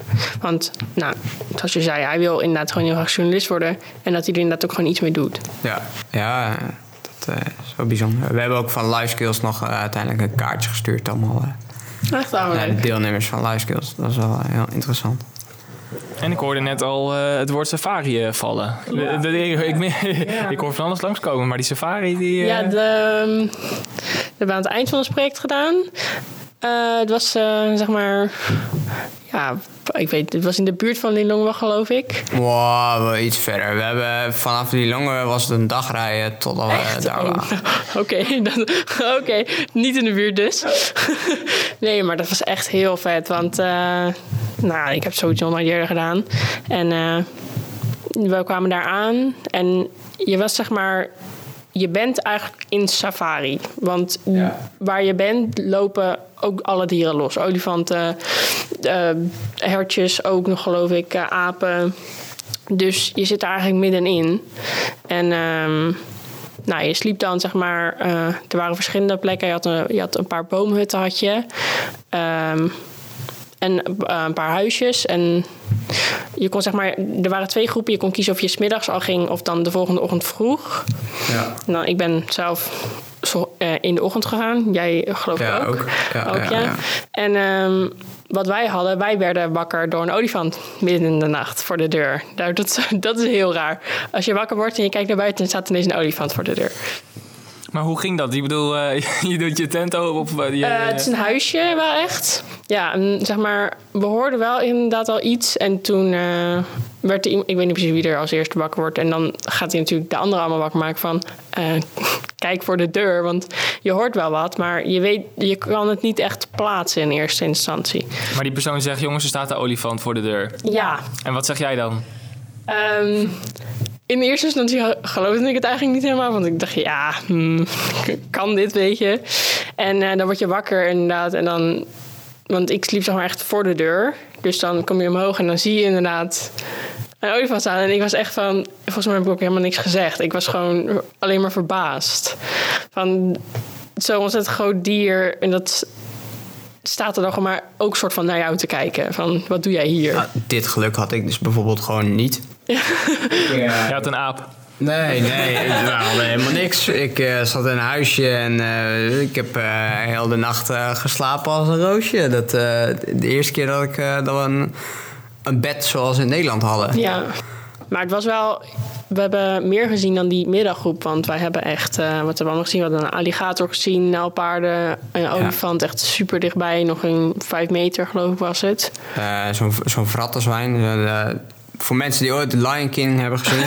Want, nou, zoals je zei, hij wil inderdaad gewoon heel graag journalist worden. En dat hij er inderdaad ook gewoon iets mee doet. Ja, ja dat is wel bijzonder. We hebben ook van Live Skills nog uiteindelijk een kaartje gestuurd. Allemaal Echt deelnemers van Live Skills. Dat is wel eh, heel interessant. En ik hoorde net al eh, het woord safari eh, vallen. De- de- ik, ik, <laughs> ik hoor van alles langskomen, maar die safari die... eh, Ja, de, ehm, we hebben aan het eind van ons project gedaan. Eh, het was eh, zeg maar. Ja, ik weet, het was in de buurt van Lilongwe, geloof ik. Wow, wel iets verder. We hebben vanaf die longen was het een dag rijden totdat we Echt? daar Oh, waren. <laughs> Oké, <laughs> oké, niet in de buurt dus. <laughs> nee, maar dat was echt heel vet. Want eh, nou, ik heb sowieso nog eerder gedaan. En we kwamen daar aan. En je was zeg maar... Je bent eigenlijk in safari. Want waar je bent lopen ook alle dieren los. Olifanten, eh, hertjes ook nog geloof ik, eh, apen. Dus je zit er eigenlijk middenin. En ehm, nou, je sliep dan zeg maar. eh, er waren verschillende plekken. Je had een, je had een paar boomhutten had je. Ehm, en eh, een paar huisjes. En je kon zeg maar. Er waren twee groepen. Je kon kiezen of je smiddags al ging of dan de volgende ochtend vroeg. Ja. Nou, ik ben zelf zo, eh, in de ochtend gegaan. Jij geloof ik Ja, ook. ook. Ja, Ook, ja. En ehm, wat wij hadden, wij werden wakker door een olifant midden in de nacht voor de deur. Nou, dat, is- <laughs> dat is heel raar. Als je wakker wordt en je kijkt naar buiten en staat ineens een olifant voor de deur. Maar hoe ging dat? Ik bedoel, eh, <laughs> je doet je tent open op... eh, je, Eh, het is een huisje wel echt. Ja, zeg maar, we hoorden wel inderdaad al iets. En toen werd er iemand, ik weet niet precies wie er als eerste wakker wordt. En dan gaat hij natuurlijk de anderen allemaal wakker maken van... <laughs> kijk voor de deur, want je hoort wel wat. Maar je, weet, je kan het niet echt plaatsen in eerste instantie. Maar die persoon zegt, jongens, er staat een olifant voor de deur. Ja, En wat zeg jij dan? Ehm, in eerste instantie geloofde ik het eigenlijk niet helemaal. Want ik dacht, ja, hmm, <laughs> kan dit, weet je. En eh, dan word je wakker inderdaad. En dan, want ik sliep zeg maar echt voor de deur. Dus dan kom je omhoog en dan zie je inderdaad een olifant staan. En ik was echt van, volgens mij heb ik ook helemaal niks gezegd. Ik was gewoon alleen maar verbaasd. Van zo'n ontzettend groot dier. En dat staat er dan maar ook soort van naar jou te kijken. Van, wat doe jij hier? Nou, dit geluk had ik dus bijvoorbeeld gewoon niet. Je had een aap. Nee, nee, ik <laughs> we hadden helemaal niks. Ik eh, zat in een huisje en eh, ik heb eh heel de nacht eh, geslapen als een roosje. Dat, eh, de eerste keer dat, ik, eh, dat we een, een bed zoals in Nederland hadden. Ja, maar het was wel. We hebben meer gezien dan die middaggroep. Want wij hebben echt. eh, wat hebben we allemaal gezien? We hadden een alligator gezien, nijlpaarden, een olifant echt super dichtbij. Nog een vijf meter, geloof ik, was het. Eh, Zo'n zo'n vrattenzwijn. Voor mensen die ooit The Lion King hebben gezien.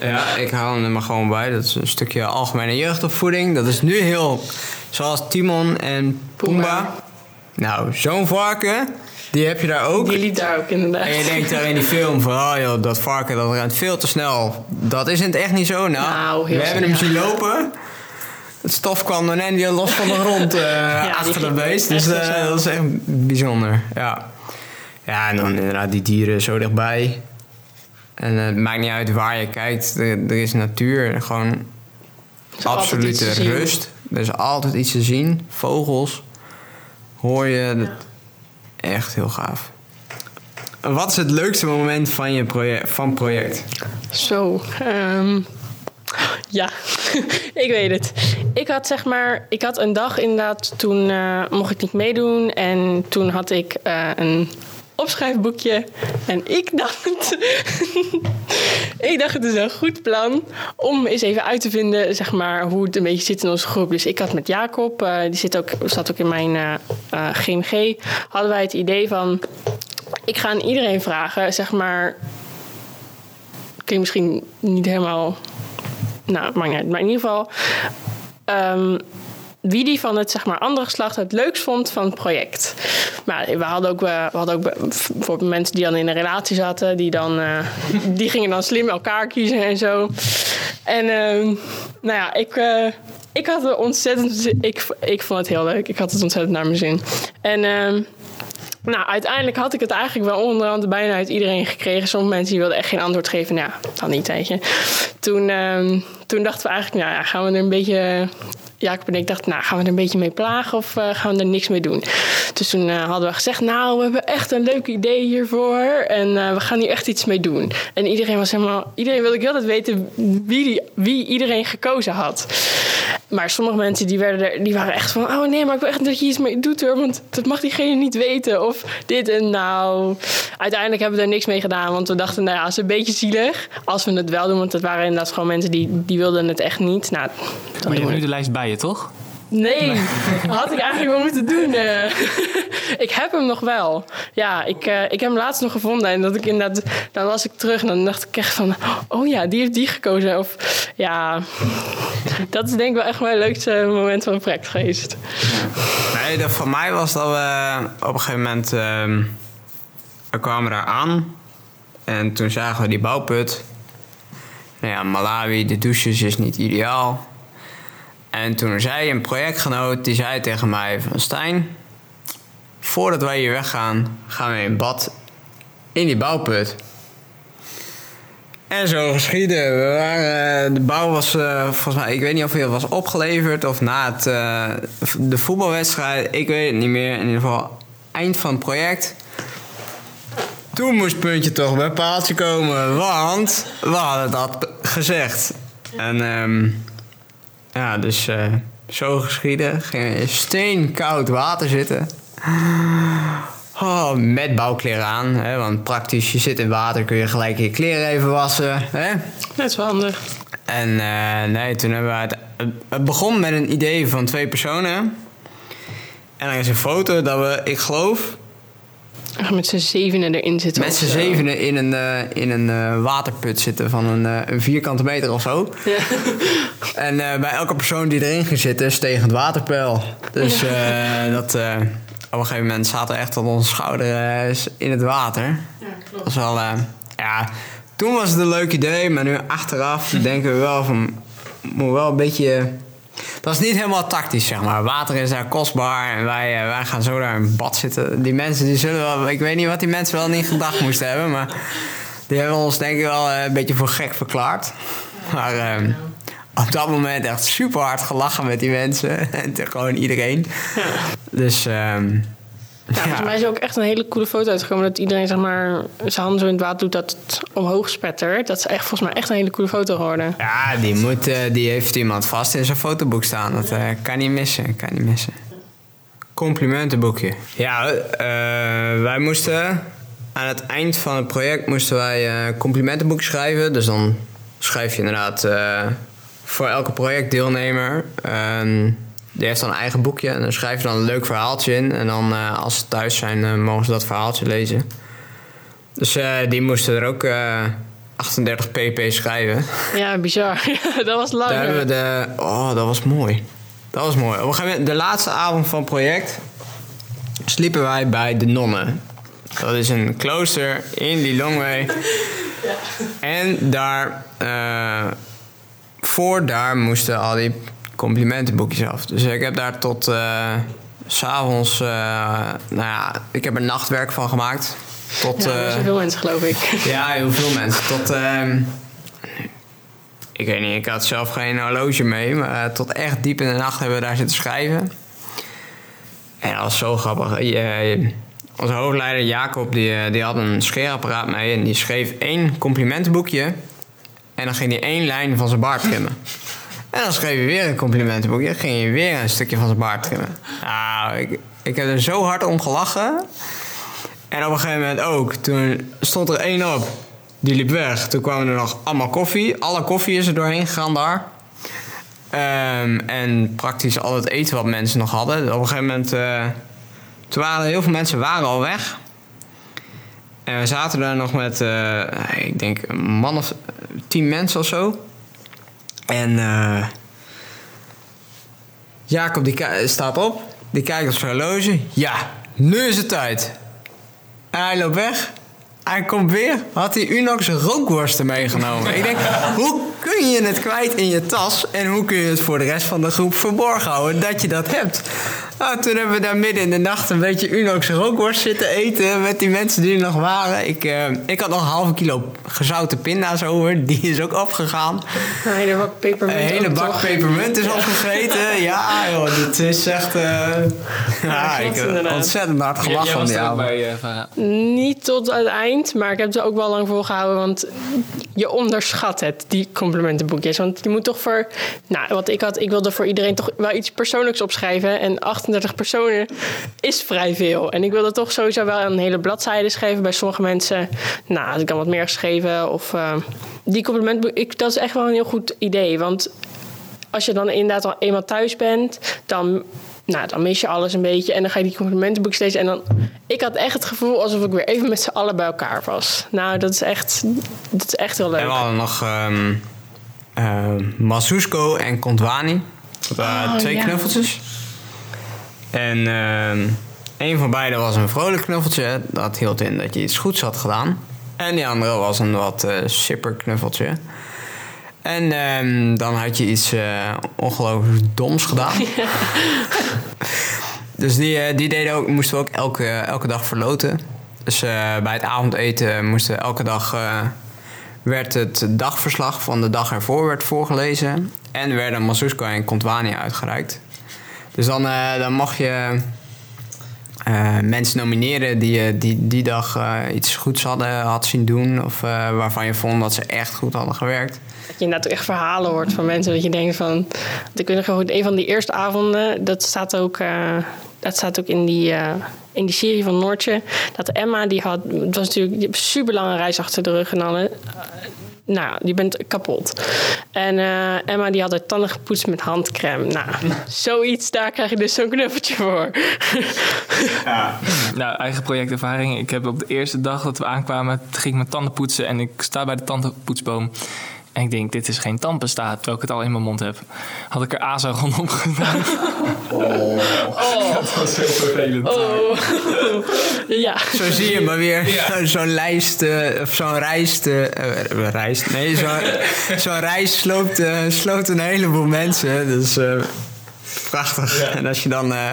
<laughs> ja, ik haal hem er maar gewoon bij. Dat is een stukje algemene jeugdopvoeding. Dat is nu heel... Zoals Timon en. Pumbaa. Nou, zo'n varken, die heb je daar ook. Die liep daar ook inderdaad. En je denkt daar in die film van, oh joh, dat varken dat rent veel te snel. Dat is in het echt niet zo. Nou, Nou, we hebben hem zien lopen. Het stof kwam er net weer los van de grond <laughs> die achter de ging beest. Dus eh, dat is echt bijzonder. Ja. Ja, en dan inderdaad die dieren zo dichtbij. En eh, het maakt niet uit waar je kijkt. Er, er is natuur. Gewoon is absolute rust. Er is altijd iets te zien. Vogels. Hoor je. Dat, Echt heel gaaf. Wat is het leukste moment van je project? Van project? Zo. ehm, ja, <laughs> ik weet het. Ik had zeg maar, ik had een dag inderdaad, toen eh, mocht ik niet meedoen. En toen had ik eh, een opschrijfboekje. En ik dacht, <laughs> ik dacht het is een goed plan om eens even uit te vinden, zeg maar, hoe het een beetje zit in onze groep. Dus ik had met Jacob, eh, die zit ook, zat ook in mijn eh, eh, GMG, hadden wij het idee van, ik ga aan iedereen vragen, zeg maar, klinkt misschien niet helemaal. Nou, maakt niet. Maar in ieder geval. ehm, wie die van het zeg maar, andere geslacht het leukst vond van het project. Maar we hadden ook, eh, we hadden ook bijvoorbeeld mensen die dan in een relatie zaten, die, dan, eh, die gingen dan slim elkaar kiezen en zo. En ehm, nou ja, ik, eh, ik had er ontzettend. Ik, ik vond het heel leuk. Ik had het ontzettend naar mijn zin. En. ehm, Nou, uiteindelijk had ik het eigenlijk wel onderhand bijna uit iedereen gekregen. Sommige mensen die wilden echt geen antwoord geven. Nou, dan niet, weet je. Toen, ehm, toen dachten we eigenlijk, nou ja, gaan we er een beetje... Jacob en ik dachten, nou, gaan we er een beetje mee plagen of eh, gaan we er niks mee doen? Dus toen eh, hadden we gezegd, nou, we hebben echt een leuk idee hiervoor. En eh, we gaan hier echt iets mee doen. En iedereen was helemaal... Iedereen wilde ik altijd weten wie, die, wie iedereen gekozen had. Maar sommige mensen die, werden er, die waren echt van... oh nee, maar ik wil echt dat je iets mee doet hoor... want dat mag diegene niet weten. Of dit en nou... Uiteindelijk hebben we er niks mee gedaan... want we dachten, nou ja, het is een beetje zielig... als we het wel doen, want het waren inderdaad gewoon mensen... die, die wilden het echt niet. Nou, dan Maar je hebt nu de lijst bij je, toch? Nee, dat had ik eigenlijk wel moeten doen. eh. <laughs> ik heb hem nog wel. Ja, ik, eh, ik heb hem laatst nog gevonden. En dat ik inderdaad, dan was ik terug en dan dacht ik echt van... Oh ja, die heeft die gekozen. Of ja, dat is denk ik wel echt mijn leukste moment van het project geweest. Nee, dat, voor mij was dat we op een gegeven moment... ehm, we kwamen daar aan. En toen zagen we die bouwput. Nou ja, Malawi, de douches is niet ideaal. En toen zei een projectgenoot, die zei tegen mij van... Stijn, voordat wij hier weggaan, gaan we in bad in die bouwput. En zo geschieden. We waren, de bouw was eh, volgens mij, ik weet niet of hij was opgeleverd of na het, eh, de voetbalwedstrijd. Ik weet het niet meer. In ieder geval, eind van het project. Toen moest Puntje toch bij paaltje komen, want we hadden dat gezegd. En ehm, ja, dus eh, zo geschieden. Ging in steenkoud water zitten. Oh, met bouwkleren aan, hè, want praktisch, je zit in water, kun je gelijk je kleren even wassen. Hè? Dat is wel handig. En eh, nee, toen hebben we het... Het begon met een idee van twee personen. En er is een foto dat we, ik geloof, Echt Met z'n zevenen erin zitten. met z'n zevenen in een, eh, in een eh, waterput zitten van een, eh, een vierkante meter of zo. Ja. <laughs> En bij elke persoon die erin ging zitten, steeg het waterpeil. Dus dat, op een gegeven moment zaten we echt op onze schouder eh, in het water. Ja, Dat klopt. was wel, ja, toen was het een leuk idee, maar nu achteraf denken we wel van, moet wel een beetje, dat is niet helemaal tactisch zeg maar. Water is daar kostbaar en wij, eh, wij gaan zo daar in bad zitten. Die mensen die zullen wel, ik weet niet wat die mensen wel niet gedacht moesten hebben, maar die hebben ons denk ik wel eh, een beetje voor gek verklaard. Maar eh, op dat moment echt super hard gelachen met die mensen <laughs> en gewoon iedereen. Dus ehm, Ja, volgens mij is er ook echt een hele coole foto uitgekomen. Dat iedereen zeg maar, zijn handen zo in het water doet dat het omhoog spettert. Dat is echt, volgens mij echt een hele coole foto geworden. Ja, die, moet, eh, die heeft iemand vast in zijn fotoboek staan. Dat eh, kan niet missen, kan niet missen. Complimentenboekje. Ja, eh, wij moesten aan het eind van het project moesten wij eh complimentenboek schrijven. Dus dan schrijf je inderdaad voor elke projectdeelnemer. ehm, die heeft dan een eigen boekje en dan schrijf je dan een leuk verhaaltje in. En dan eh, als ze thuis zijn, eh, mogen ze dat verhaaltje lezen. Dus eh, die moesten er ook eh 38 pp schrijven. Ja, bizar. <laughs> dat was lang. Daar hebben we de. Oh, dat was mooi. Dat was mooi. Op een gegeven moment, de laatste avond van het project, sliepen wij bij de nonnen. Dat is een klooster in die Longway. <laughs> En daar, voor daar moesten al die complimentenboekjes af. Dus ik heb daar tot s s'avonds, eh nou ja, ik heb er nachtwerk van gemaakt. Tot, Ja, eh, zoveel mensen geloof ik. <laughs> ja, heel veel mensen. Tot, ehm, ik weet niet, ik had zelf geen horloge mee, maar tot echt diep in de nacht hebben we daar zitten schrijven. En dat was zo grappig. Je- onze hoofdleider Jacob, die, die had een scheerapparaat mee en die schreef één complimentenboekje. En dan ging hij één lijn van zijn baard trimmen. En dan schreef hij weer een complimentenboekje. Dan ging hij weer een stukje van zijn baard trimmen. Nou, ik, ik heb er zo hard om gelachen. En op een gegeven moment ook. Toen stond er één op. Die liep weg. Toen kwamen er nog allemaal koffie. Alle koffie is er doorheen gegaan daar. Ehm, en praktisch al het eten wat mensen nog hadden. Op een gegeven moment... eh, toen waren heel veel mensen waren al weg. En we zaten daar nog met... eh, ik denk een man of tien mensen of zo. En... eh, Jacob die staat op. Die kijkt op zijn horloge. Ja, nu is het tijd. Hij loopt weg. Hij komt weer. Had hij Unox rookworsten meegenomen. Ik denk, hoe kun je het kwijt in je tas? En hoe kun je het voor de rest van de groep verborgen houden dat je dat hebt? Nou, toen hebben we daar midden in de nacht een beetje Unox rookworst zitten eten met die mensen die er nog waren. Ik, eh, ik had nog een halve kilo gezouten pinda's over. Die is ook opgegaan. Een hele bak pepermunt. Een hele bak pepermunt is opgegeten. Ja, joh, dit is echt... eh, ja, ik klopt heb inderdaad. ontzettend hard gelachen was die er avond. bij, eh. Niet tot het eind, maar ik heb ze ook wel lang volgehouden. Want je onderschat het, die complimentenboekjes. Want je moet toch voor... Nou, wat ik had, ik wilde voor iedereen toch wel iets persoonlijks opschrijven. En 38 personen is vrij veel. En ik wilde toch sowieso wel een hele bladzijde schrijven. Bij sommige mensen, nou, had ik dan wat meer geschreven. Of eh, die complimentboek, ik, dat is echt wel een heel goed idee. Want als je dan inderdaad al eenmaal thuis bent, dan, nou, dan mis je alles een beetje. En dan ga je die complimentenboek lezen. En dan, ik had echt het gevoel alsof ik weer even met z'n allen bij elkaar was. Nou, dat is echt, dat is echt heel leuk. En we hadden nog ehm ehm, Masusko en Kontwani. Waren Oh, twee ja. knuffeltjes. En ehm een van beiden was een vrolijk knuffeltje. Dat hield in dat je iets goeds had gedaan. En die andere was een wat sipper knuffeltje. En ehm, dan had je iets eh ongelooflijk doms gedaan. <laughs> <laughs> dus die, eh, die deden ook, moesten we ook elke, elke dag verloten. Dus bij het avondeten moesten elke dag... werd het dagverslag van de dag ervoor werd voorgelezen. En werden Masusko en Kontwani uitgereikt. Dus dan, eh, dan mag je eh, mensen nomineren die je die, die dag eh, iets goeds hadden had zien doen. Of eh, waarvan je vond dat ze echt goed hadden gewerkt. Dat je inderdaad echt verhalen hoort van mensen. Dat je denkt van... Ik weet nog een van die eerste avonden... Dat staat ook, eh, dat staat ook in, die, eh, in die serie van Noortje. Dat Emma, die had... Het was natuurlijk super lange reis achter de rug en alle. Nou, die bent kapot. En eh, Emma die had haar tanden gepoetst met handcrème. Nou, <laughs> zoiets, daar krijg je dus zo'n knuffeltje voor. Nou, eigen projectervaring. Ik heb op de eerste dag dat we aankwamen, ging ik mijn tanden poetsen en ik sta bij de tandenpoetsboom. En ik denk, dit is geen tandpasta, terwijl ik het al in mijn mond heb. Had ik er azo rondom gedaan. <laughs> Dat was heel vervelend. Oh. <laughs> ja. Zo zie je maar weer zo'n lijst, eh, of zo'n rijst, eh, rijst, nee, <laughs> zo'n zo'n reis sloopt, sloopt een heleboel mensen. Dus eh, prachtig. En als je dan, eh,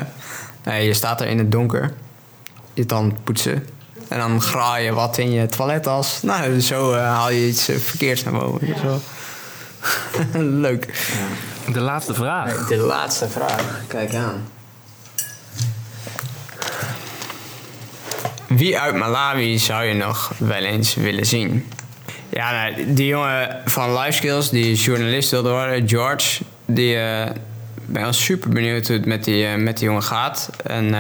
nee, je staat er in het donker, je tand poetsen. En dan graai je wat in je toilettas. Nou, zo eh, haal je iets eh, verkeerds naar boven. Zo. <laughs> Leuk. De laatste vraag. De laatste vraag. Kijk aan. Wie uit Malawi zou je nog wel eens willen zien? Ja, nou, die jongen van Life Skills, die journalist wilde worden, George, die eh, ben wel super benieuwd hoe het met die, met die jongen gaat. En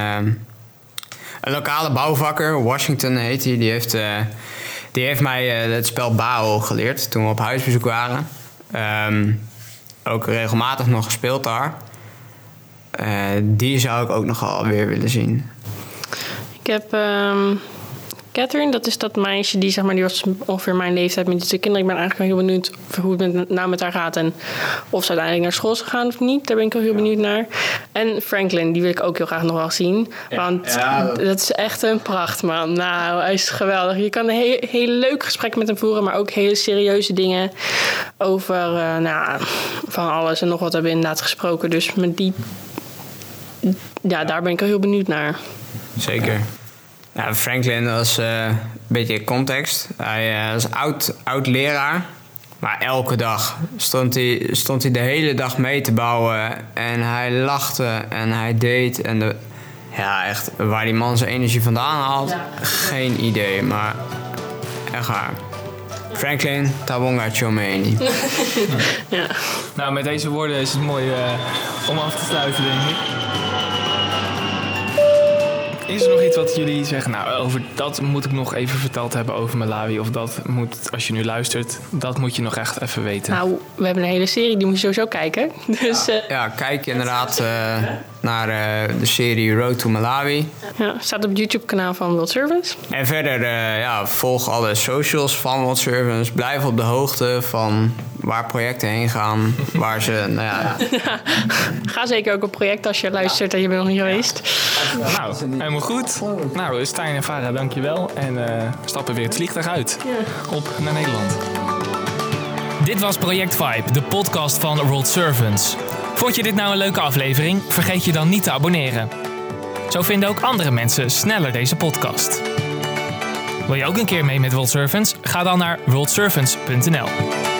een lokale bouwvakker, Washington heet hij, die heeft, eh, die heeft mij eh, het spel Bao geleerd toen we op huisbezoek waren. Ehm, ook regelmatig nog gespeeld daar. Eh, die zou ik ook nog weer willen zien. Ik heb ehm, Catherine, dat is dat meisje die, zeg maar, die was ongeveer mijn leeftijd met die kinderen. Ik ben eigenlijk wel heel benieuwd hoe het met, nou met haar gaat en of ze uiteindelijk naar school is gegaan of niet. Daar ben ik wel heel benieuwd naar. En Franklin, die wil ik ook heel graag nog wel zien. Want Ja, dat- dat... is echt een prachtman. Nou, hij is geweldig. Je kan een heel, heel leuk gesprek met hem voeren, maar ook hele serieuze dingen over eh, nou, van alles en nog wat hebben we inderdaad gesproken. Dus met die, ja, daar ben ik heel benieuwd naar. Zeker. Ja, Franklin was eh, een beetje context. Hij eh, was oud, oud leraar. Maar elke dag stond hij, stond hij de hele dag mee te bouwen. En hij lachte en hij deed. En de, ja, echt, waar die man zijn energie vandaan haalt, geen idee. Maar echt waar. Franklin Tabonga Chomeni. <laughs> Ja. Nou, met deze woorden is het mooi eh, om af te sluiten, denk ik. Is er nog iets wat jullie zeggen? Nou, over dat moet ik nog even verteld hebben over Malawi. Of dat moet, als je nu luistert, dat moet je nog echt even weten. Nou, we hebben een hele serie, die moet je sowieso kijken. <laughs> Dus ja, Ja, kijk inderdaad eh, naar eh, de serie Road to Malawi. ja staat op het YouTube-kanaal van World Servants. En verder, eh, ja, volg alle socials van World Servants. Blijf op de hoogte van waar projecten heen gaan. waar ze, nou ja, <laughs> Ga zeker ook op project als je luistert en je bent nog niet geweest. Nou, helemaal goed. Nou, Stijn en Farah, dankjewel. En eh stappen weer het vliegtuig uit. Op naar Nederland. Dit was Project Vibe, de podcast van World Servants. Vond je dit nou een leuke aflevering? Vergeet je dan niet te abonneren. Zo vinden ook andere mensen sneller deze podcast. Wil je ook een keer mee met World Servants? Ga dan naar worldservants.nl.